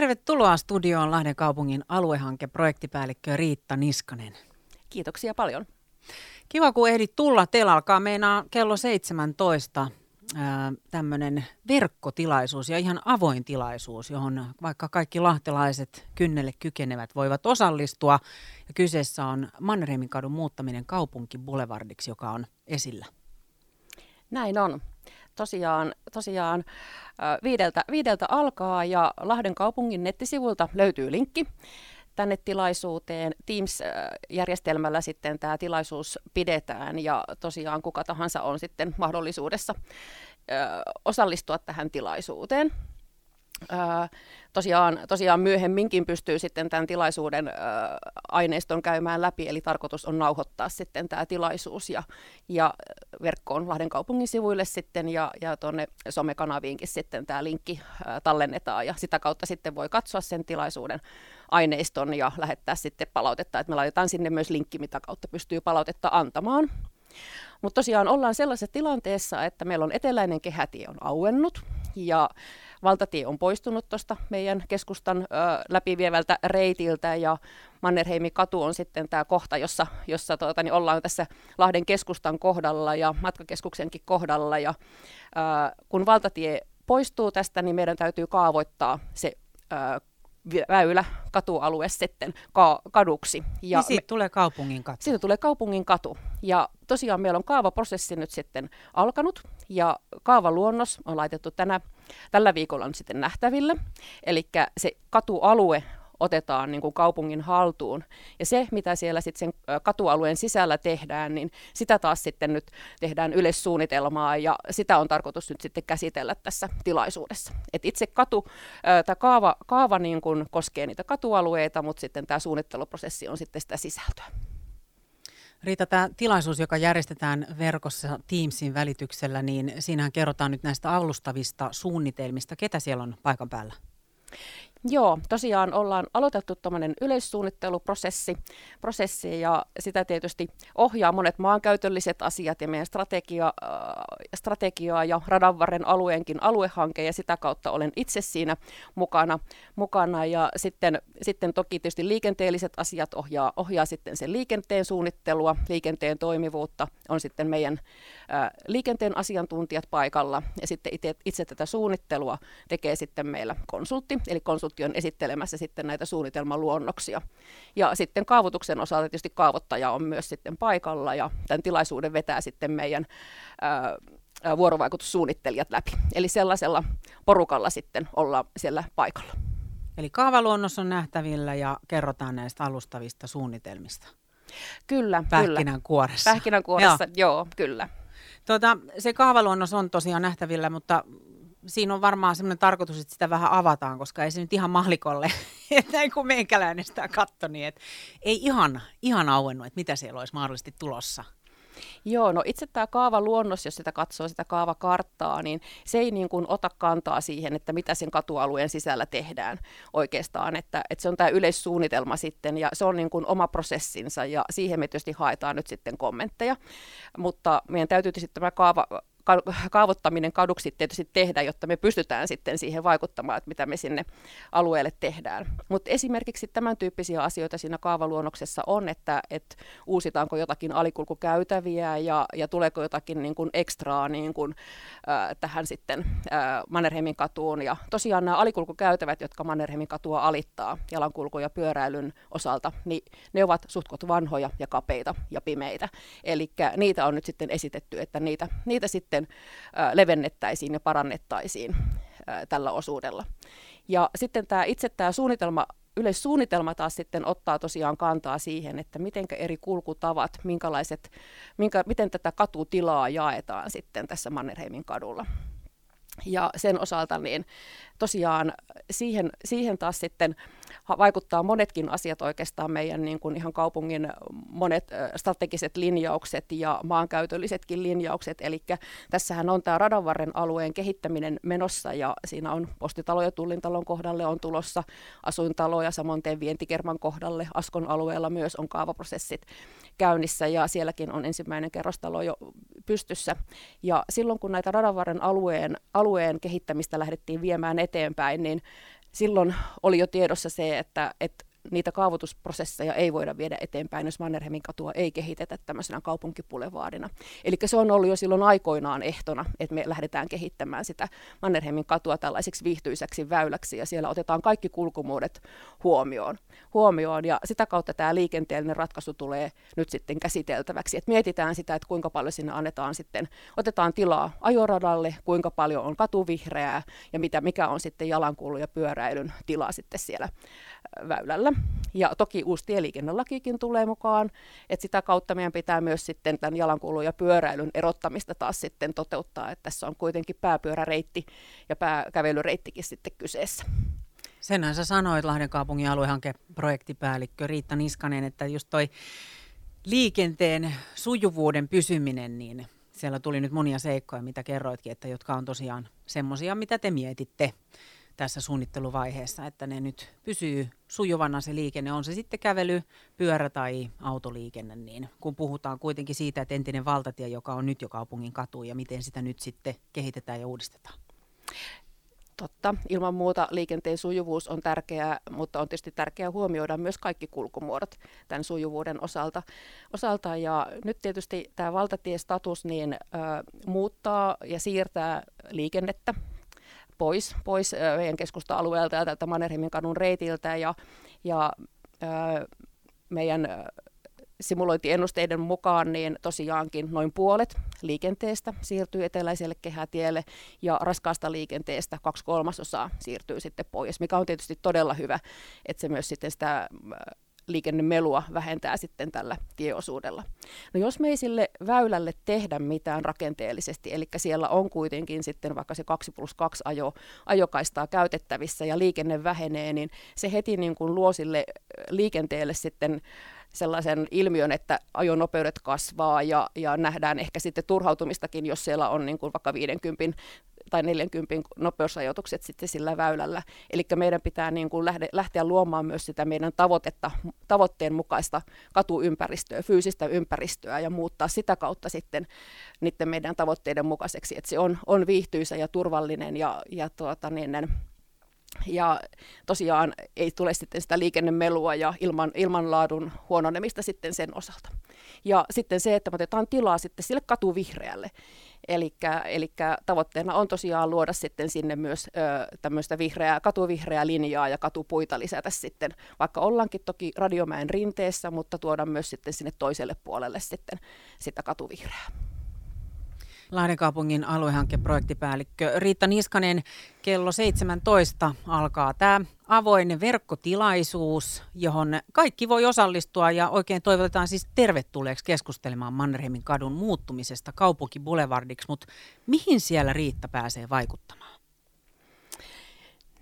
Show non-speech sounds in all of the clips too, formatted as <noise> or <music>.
Tervetuloa studioon Lahden kaupungin aluehankeprojektipäällikkö Riitta Niskanen. Kiitoksia paljon. Kiva, kun ehdit tulla. Teillä alkaa meinaa kello 17 tämmöinen verkkotilaisuus ja ihan avoin tilaisuus, johon vaikka kaikki lahtelaiset kynnelle kykenevät voivat osallistua. Ja kyseessä on Mannerheimin kadun muuttaminen kaupunki Boulevardiksi, joka on esillä. Näin on. Tosiaan, tosiaan viideltä, viideltä alkaa ja Lahden kaupungin nettisivulta löytyy linkki tänne tilaisuuteen. Teams-järjestelmällä sitten tämä tilaisuus pidetään ja tosiaan kuka tahansa on sitten mahdollisuudessa osallistua tähän tilaisuuteen. Tosiaan, tosiaan myöhemminkin pystyy sitten tämän tilaisuuden aineiston käymään läpi, eli tarkoitus on nauhoittaa sitten tämä tilaisuus ja, ja verkkoon Lahden kaupungin sivuille sitten ja, ja tuonne somekanaviinkin sitten tämä linkki tallennetaan ja sitä kautta sitten voi katsoa sen tilaisuuden aineiston ja lähettää sitten palautetta, että me laitetaan sinne myös linkki, mitä kautta pystyy palautetta antamaan. Mutta tosiaan ollaan sellaisessa tilanteessa, että meillä on eteläinen kehätie on auennut ja valtatie on poistunut tuosta meidän keskustan ö, läpivievältä reitiltä ja Mannerheimin katu on sitten tämä kohta, jossa, jossa tuota, niin ollaan tässä Lahden keskustan kohdalla ja matkakeskuksenkin kohdalla ja ö, kun valtatie poistuu tästä, niin meidän täytyy kaavoittaa se ö, väylä, katualue sitten ka- kaduksi. Ja niin siitä me, tulee kaupungin katu. Siitä tulee kaupungin katu. Ja tosiaan meillä on kaavaprosessi nyt sitten alkanut ja kaavaluonnos on laitettu tänä, tällä viikolla on sitten nähtävillä. Eli se katualue otetaan niin kuin kaupungin haltuun. Ja se, mitä siellä sitten sen katualueen sisällä tehdään, niin sitä taas sitten nyt tehdään yleissuunnitelmaa ja sitä on tarkoitus nyt sitten käsitellä tässä tilaisuudessa. Et itse katu, tämä kaava, kaava niin kuin koskee niitä katualueita, mutta sitten tämä suunnitteluprosessi on sitten sitä sisältöä. Riita, tämä tilaisuus, joka järjestetään verkossa Teamsin välityksellä, niin siinähän kerrotaan nyt näistä alustavista suunnitelmista. Ketä siellä on paikan päällä? Joo, tosiaan ollaan aloitettu tämmöinen yleissuunnitteluprosessi prosessi ja sitä tietysti ohjaa monet maankäytölliset asiat ja meidän strategia, äh, strategiaa ja radanvarren alueenkin aluehanke ja sitä kautta olen itse siinä mukana, mukana. Ja sitten, sitten toki tietysti liikenteelliset asiat ohjaa, ohjaa sitten sen liikenteen suunnittelua, liikenteen toimivuutta. On sitten meidän äh, liikenteen asiantuntijat paikalla ja sitten itse, itse tätä suunnittelua tekee sitten meillä konsultti, eli konsultti konsultti on esittelemässä sitten näitä suunnitelmaluonnoksia. Ja sitten kaavoituksen osalta tietysti kaavoittaja on myös sitten paikalla ja tämän tilaisuuden vetää sitten meidän ää, vuorovaikutussuunnittelijat läpi. Eli sellaisella porukalla sitten olla siellä paikalla. Eli kaavaluonnos on nähtävillä ja kerrotaan näistä alustavista suunnitelmista. Kyllä, Pähkinänkuoressa. Pähkinänkuoressa, joo. joo, kyllä. Tuota, se kaavaluonnos on tosiaan nähtävillä, mutta siinä on varmaan semmoinen tarkoitus, että sitä vähän avataan, koska ei se nyt ihan mahlikolle, <laughs> että näin kun meikäläinen sitä katto, niin että ei ihan, ihan auennut, että mitä siellä olisi mahdollisesti tulossa. Joo, no itse tämä kaavaluonnos, jos sitä katsoo sitä kaavakarttaa, niin se ei niin kuin ota kantaa siihen, että mitä sen katualueen sisällä tehdään oikeastaan, että, että se on tämä yleissuunnitelma sitten ja se on niin kuin oma prosessinsa ja siihen me tietysti haetaan nyt sitten kommentteja, mutta meidän täytyy sitten tämä kaava, kaavoittaminen kaduksi tietysti tehdä, jotta me pystytään sitten siihen vaikuttamaan, että mitä me sinne alueelle tehdään. Mutta esimerkiksi tämän tyyppisiä asioita siinä kaavaluonnoksessa on, että, että uusitaanko jotakin alikulkukäytäviä ja, ja tuleeko jotakin niin kuin ekstraa niin kuin, äh, tähän sitten äh, Mannerheimin katuun. Ja tosiaan nämä alikulkukäytävät, jotka Mannerheimin katua alittaa jalankulku- ja pyöräilyn osalta, niin ne ovat suhtkot vanhoja ja kapeita ja pimeitä. Eli niitä on nyt sitten esitetty, että niitä, niitä sitten sitten levennettäisiin ja parannettaisiin tällä osuudella. Ja sitten tämä itse tämä suunnitelma yleissuunnitelma taas sitten ottaa tosiaan kantaa siihen, että miten eri kulkutavat, minkälaiset, minkä, miten tätä katutilaa jaetaan sitten tässä Mannerheimin kadulla. Ja sen osalta niin tosiaan siihen, siihen taas sitten vaikuttaa monetkin asiat oikeastaan meidän niin kuin ihan kaupungin monet strategiset linjaukset ja maankäytöllisetkin linjaukset. Eli tässähän on tämä radanvarren alueen kehittäminen menossa ja siinä on postitalo ja tullintalon kohdalle on tulossa asuintaloja, samoin vientikerman kohdalle Askon alueella myös on kaavaprosessit käynnissä ja sielläkin on ensimmäinen kerrostalo jo pystyssä. Ja silloin kun näitä radanvarren alueen, alueen kehittämistä lähdettiin viemään eteenpäin, niin silloin oli jo tiedossa se, että, että kaavoitusprosesseja ei voida viedä eteenpäin, jos Mannerheimin katua ei kehitetä tämmöisenä kaupunkipulevaadina. Eli se on ollut jo silloin aikoinaan ehtona, että me lähdetään kehittämään sitä Mannerheimin katua tällaiseksi viihtyiseksi väyläksi, ja siellä otetaan kaikki kulkumuodot huomioon. huomioon ja sitä kautta tämä liikenteellinen ratkaisu tulee nyt sitten käsiteltäväksi. Et mietitään sitä, että kuinka paljon sinne annetaan sitten, otetaan tilaa ajoradalle, kuinka paljon on katuvihreää, ja mitä, mikä on sitten jalankulun ja pyöräilyn tila sitten siellä väylällä. Ja toki uusi tieliikennelakikin tulee mukaan, että sitä kautta meidän pitää myös sitten tämän jalankulun ja pyöräilyn erottamista taas sitten toteuttaa, että tässä on kuitenkin pääpyöräreitti ja pääkävelyreittikin sitten kyseessä. Senhän sä sanoit Lahden kaupungin aluehankeprojektipäällikkö Riitta Niskanen, että just toi liikenteen sujuvuuden pysyminen, niin siellä tuli nyt monia seikkoja, mitä kerroitkin, että jotka on tosiaan semmoisia, mitä te mietitte tässä suunnitteluvaiheessa, että ne nyt pysyy sujuvana se liikenne, on se sitten kävely, pyörä tai autoliikenne, niin kun puhutaan kuitenkin siitä, että entinen valtatie, joka on nyt jo kaupungin katu ja miten sitä nyt sitten kehitetään ja uudistetaan. Totta. Ilman muuta liikenteen sujuvuus on tärkeää, mutta on tietysti tärkeää huomioida myös kaikki kulkumuodot tämän sujuvuuden osalta. osalta. Ja nyt tietysti tämä valtatiestatus niin, ö, muuttaa ja siirtää liikennettä pois, pois meidän keskusta-alueelta ja tältä Mannerheimin kadun reitiltä ja, ja meidän simulointiennusteiden mukaan niin tosiaankin noin puolet liikenteestä siirtyy eteläiselle kehätielle ja raskaasta liikenteestä kaksi kolmasosaa siirtyy sitten pois, mikä on tietysti todella hyvä, että se myös sitten sitä liikennemelua vähentää sitten tällä tieosuudella. No jos me ei sille väylälle tehdä mitään rakenteellisesti, eli siellä on kuitenkin sitten vaikka se 2 plus 2 ajo, ajokaistaa käytettävissä ja liikenne vähenee, niin se heti niin kuin luo sille liikenteelle sitten sellaisen ilmiön, että ajonopeudet kasvaa ja, ja nähdään ehkä sitten turhautumistakin, jos siellä on niin kuin vaikka 50 tai 40 nopeusajoitukset sitten sillä väylällä. Eli meidän pitää niin kuin lähde, lähteä luomaan myös sitä meidän tavoitetta, tavoitteen mukaista katuympäristöä, fyysistä ympäristöä ja muuttaa sitä kautta sitten niiden meidän tavoitteiden mukaiseksi, että se on, on viihtyisä ja turvallinen ja, ja tuota, niin, ja tosiaan ei tule sitten sitä liikennemelua ja ilman, ilmanlaadun huononemista sitten sen osalta. Ja sitten se, että me otetaan tilaa sitten sille katuvihreälle. Eli tavoitteena on tosiaan luoda sitten sinne myös ö, tämmöistä vihreää, katuvihreää linjaa ja katupuita lisätä sitten, vaikka ollaankin toki Radiomäen rinteessä, mutta tuoda myös sitten sinne toiselle puolelle sitten sitä katuvihreää. Lahden kaupungin aluehankeprojektipäällikkö Riitta Niskanen, kello 17 alkaa tämä avoin verkkotilaisuus, johon kaikki voi osallistua ja oikein toivotetaan siis tervetulleeksi keskustelemaan Mannerheimin kadun muuttumisesta kaupunkibulevardiksi, mutta mihin siellä Riitta pääsee vaikuttamaan?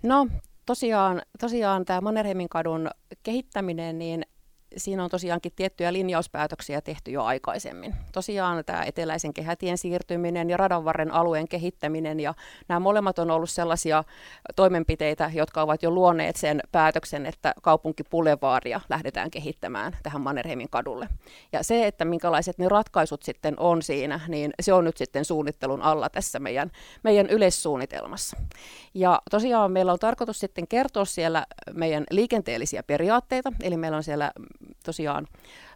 No tosiaan, tosiaan tämä Mannerheimin kadun kehittäminen, niin siinä on tosiaankin tiettyjä linjauspäätöksiä tehty jo aikaisemmin. Tosiaan tämä eteläisen kehätien siirtyminen ja radanvarren alueen kehittäminen ja nämä molemmat on ollut sellaisia toimenpiteitä, jotka ovat jo luoneet sen päätöksen, että kaupunkipulevaaria lähdetään kehittämään tähän Mannerheimin kadulle. Ja se, että minkälaiset ne ratkaisut sitten on siinä, niin se on nyt sitten suunnittelun alla tässä meidän, meidän yleissuunnitelmassa. Ja tosiaan meillä on tarkoitus sitten kertoa siellä meidän liikenteellisiä periaatteita, eli meillä on siellä tosiaan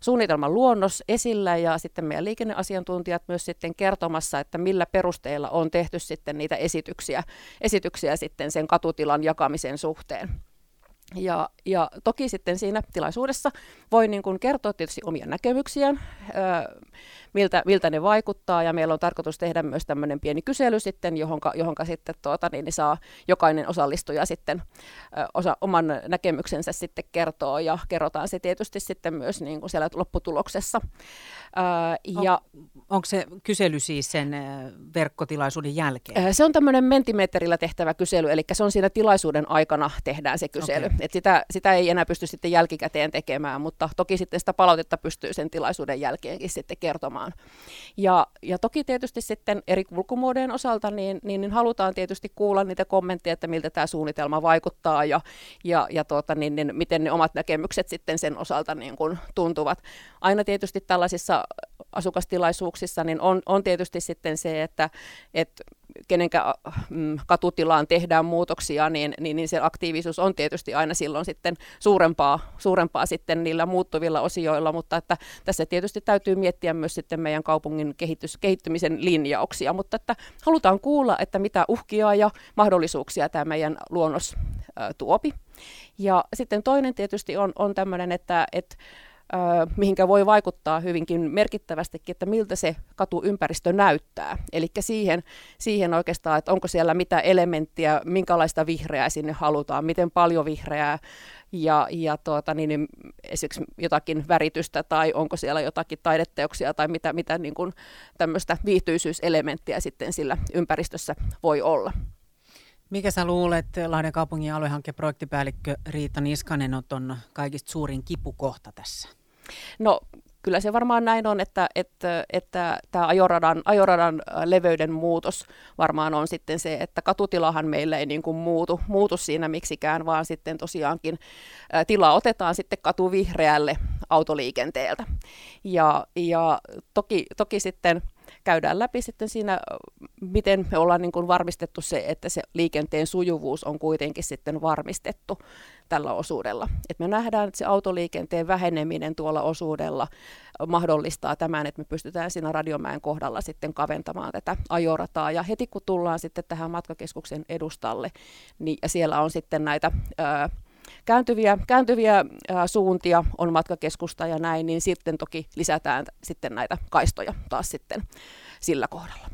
suunnitelman luonnos esillä ja sitten meidän liikenneasiantuntijat myös sitten kertomassa, että millä perusteella on tehty sitten niitä esityksiä, esityksiä sitten sen katutilan jakamisen suhteen. Ja, ja toki sitten siinä tilaisuudessa voi niin kuin kertoa tietysti omia näkemyksiään, öö, miltä, miltä ne vaikuttaa, ja meillä on tarkoitus tehdä myös tämmöinen pieni kysely sitten, johonka, johonka sitten tuota, niin, niin saa jokainen osallistuja sitten ö, osa, oman näkemyksensä sitten kertoo, ja kerrotaan se tietysti sitten myös niin kuin siellä lopputuloksessa. Ö, ja, on, onko se kysely siis sen verkkotilaisuuden jälkeen? Se on tämmöinen mentimeterillä tehtävä kysely, eli se on siinä tilaisuuden aikana tehdään se kysely. Okay. Et sitä, sitä ei enää pysty sitten jälkikäteen tekemään, mutta toki sitten sitä palautetta pystyy sen tilaisuuden jälkeenkin sitten kertomaan. Ja, ja toki tietysti sitten eri kulkumuodojen osalta niin, niin, niin halutaan tietysti kuulla niitä kommentteja, että miltä tämä suunnitelma vaikuttaa ja, ja, ja tuota, niin, niin, miten ne omat näkemykset sitten sen osalta niin kuin tuntuvat. Aina tietysti tällaisissa asukastilaisuuksissa, niin on, on tietysti sitten se, että, että kenenkä mm, katutilaan tehdään muutoksia, niin, niin, niin se aktiivisuus on tietysti aina silloin sitten suurempaa, suurempaa sitten niillä muuttuvilla osioilla, mutta että tässä tietysti täytyy miettiä myös sitten meidän kaupungin kehitys, kehittymisen linjauksia, mutta että halutaan kuulla, että mitä uhkia ja mahdollisuuksia tämä meidän luonnos ä, tuopi. Ja sitten toinen tietysti on, on tämmöinen, että, että mihinkä voi vaikuttaa hyvinkin merkittävästikin, että miltä se katuympäristö näyttää. Eli siihen, siihen oikeastaan, että onko siellä mitä elementtiä, minkälaista vihreää sinne halutaan, miten paljon vihreää ja, ja tuota, niin, niin esimerkiksi jotakin väritystä tai onko siellä jotakin taideteoksia tai mitä, mitä niin kuin tämmöistä viihtyisyyselementtiä sitten sillä ympäristössä voi olla. Mikä sä luulet, Lahden kaupungin aluehankeprojektipäällikkö Riita Niskanen on kaikista suurin kipukohta tässä? No kyllä se varmaan näin on, että, että, että tämä ajoradan, ajoradan leveyden muutos varmaan on sitten se, että katutilahan meillä ei niin kuin muutu, muutu siinä miksikään, vaan sitten tosiaankin tila otetaan sitten katuvihreälle autoliikenteeltä. Ja, ja toki, toki sitten käydään läpi sitten siinä, miten me ollaan niin kuin varmistettu se, että se liikenteen sujuvuus on kuitenkin sitten varmistettu tällä osuudella. Et me nähdään, että se autoliikenteen väheneminen tuolla osuudella mahdollistaa tämän, että me pystytään siinä Radiomäen kohdalla sitten kaventamaan tätä ajorataa. Ja heti kun tullaan sitten tähän matkakeskuksen edustalle, niin, ja siellä on sitten näitä ää, kääntyviä, kääntyviä ää, suuntia on matkakeskusta ja näin, niin sitten toki lisätään sitten näitä kaistoja taas sitten sillä kohdalla.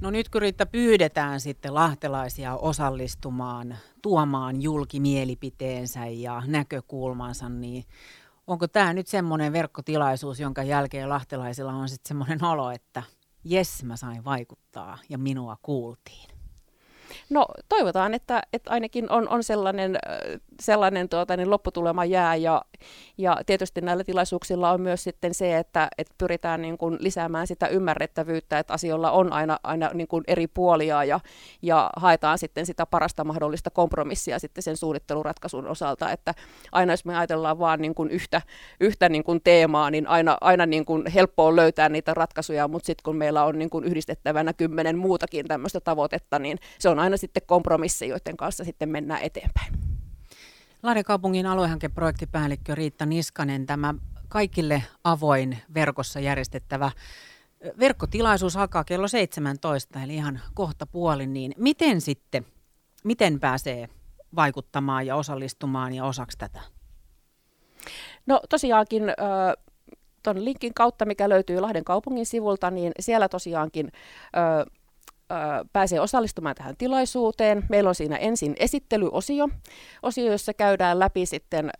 No nyt kun Riitta pyydetään sitten lahtelaisia osallistumaan, tuomaan julkimielipiteensä ja näkökulmansa, niin onko tämä nyt semmoinen verkkotilaisuus, jonka jälkeen lahtelaisilla on sitten semmoinen olo, että jes, mä sain vaikuttaa ja minua kuultiin? No toivotaan, että, että ainakin on, on sellainen, sellainen tuota, niin lopputulema jää ja, ja tietysti näillä tilaisuuksilla on myös sitten se, että, että pyritään niin kuin lisäämään sitä ymmärrettävyyttä, että asioilla on aina, aina niin kuin eri puolia ja, ja haetaan sitten sitä parasta mahdollista kompromissia sitten sen suunnitteluratkaisun osalta, että aina jos me ajatellaan vaan niin kuin yhtä, yhtä niin kuin teemaa, niin aina, aina niin kuin helppo on löytää niitä ratkaisuja, mutta sitten kun meillä on niin kuin yhdistettävänä kymmenen muutakin tämmöistä tavoitetta, niin se on aina sitten kompromissi, joiden kanssa sitten mennään eteenpäin. Lahden kaupungin aluehankeprojektipäällikkö Riitta Niskanen, tämä kaikille avoin verkossa järjestettävä verkkotilaisuus alkaa kello 17, eli ihan kohta puolin, niin miten sitten, miten pääsee vaikuttamaan ja osallistumaan ja osaksi tätä? No tosiaankin tuon linkin kautta, mikä löytyy Lahden kaupungin sivulta, niin siellä tosiaankin pääsee osallistumaan tähän tilaisuuteen. Meillä on siinä ensin esittelyosio, osio, jossa käydään läpi sitten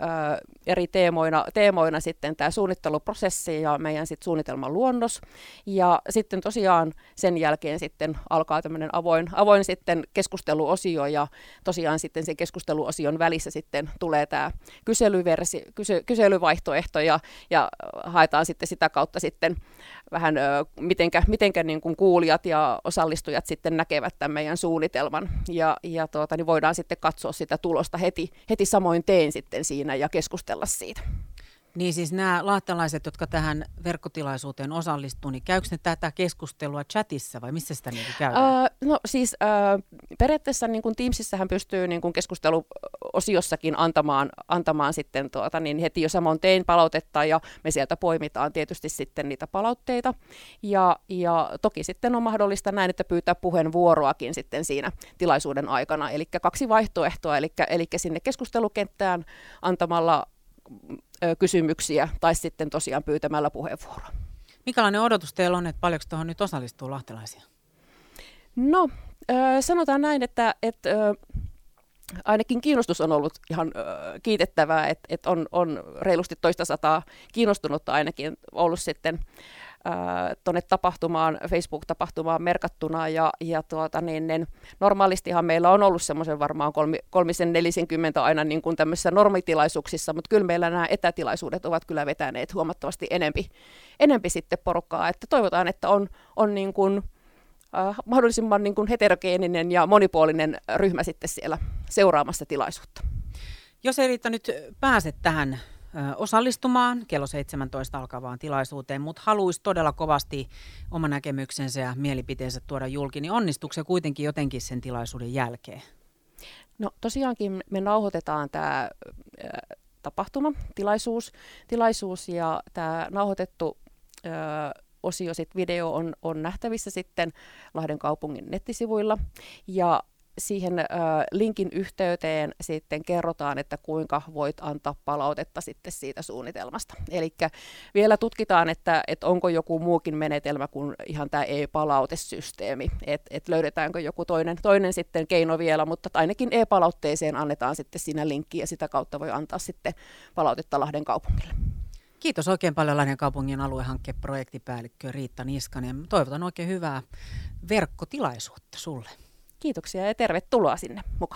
eri teemoina, teemoina sitten tämä suunnitteluprosessi ja meidän sitten suunnitelman luonnos. Ja sitten tosiaan sen jälkeen sitten alkaa tämmöinen avoin, avoin sitten keskusteluosio ja tosiaan sitten sen keskusteluosion välissä sitten tulee tämä kyselyversi, kysy, kyselyvaihtoehto ja, ja haetaan sitten sitä kautta sitten vähän mitenkä, mitenkä niin kuin kuulijat ja osallistujat sitten näkevät tämän meidän suunnitelman ja, ja tuota, niin voidaan sitten katsoa sitä tulosta heti, heti samoin teen sitten siinä ja keskustella siitä. Niin siis nämä lahtelaiset, jotka tähän verkkotilaisuuteen osallistuu, niin käykö ne tätä keskustelua chatissa vai missä sitä niin käydään? Uh, no siis uh, periaatteessa niin kuin Teamsissähän pystyy niin kuin keskusteluosiossakin antamaan, antamaan sitten tuota, niin heti jo samoin tein palautetta ja me sieltä poimitaan tietysti sitten niitä palautteita. Ja, ja toki sitten on mahdollista näin, että pyytää puheenvuoroakin sitten siinä tilaisuuden aikana. Eli kaksi vaihtoehtoa, eli sinne keskustelukenttään antamalla kysymyksiä tai sitten tosiaan pyytämällä puheenvuoroa. Mikälainen odotus teillä on, että paljonko tuohon nyt osallistuu lahtelaisia? No, sanotaan näin, että, että ainakin kiinnostus on ollut ihan kiitettävää, että, että on, on reilusti toista sataa kiinnostunutta ainakin ollut sitten tuonne tapahtumaan, Facebook-tapahtumaan merkattuna ja, ja tuota, niin, niin, normaalistihan meillä on ollut semmoisen varmaan kolmi, kolmisen nelisenkymmentä aina niin kuin tämmöisissä normitilaisuuksissa, mutta kyllä meillä nämä etätilaisuudet ovat kyllä vetäneet huomattavasti enempi, enempi sitten porukkaa, että toivotaan, että on, on niin kuin, äh, mahdollisimman niin kuin heterogeeninen ja monipuolinen ryhmä sitten siellä seuraamassa tilaisuutta. Jos ei nyt pääse tähän osallistumaan kello 17 alkavaan tilaisuuteen, mutta haluaisi todella kovasti oma näkemyksensä ja mielipiteensä tuoda julki, niin onnistuuko se kuitenkin jotenkin sen tilaisuuden jälkeen? No tosiaankin me nauhoitetaan tämä tapahtuma, tilaisuus, tilaisuus ja tämä nauhoitettu ö, osio, sit video on, on nähtävissä sitten Lahden kaupungin nettisivuilla. Ja siihen ö, linkin yhteyteen sitten kerrotaan, että kuinka voit antaa palautetta sitten siitä suunnitelmasta. Eli vielä tutkitaan, että, että onko joku muukin menetelmä kuin ihan tämä e-palautesysteemi, että et löydetäänkö joku toinen, toinen sitten keino vielä, mutta ainakin e-palautteeseen annetaan sitten siinä linkki ja sitä kautta voi antaa sitten palautetta Lahden kaupungille. Kiitos oikein paljon Lahden kaupungin aluehankkeen projektipäällikkö Riitta Niskanen. Toivotan oikein hyvää verkkotilaisuutta sulle. Kiitoksia ja tervetuloa sinne mukaan.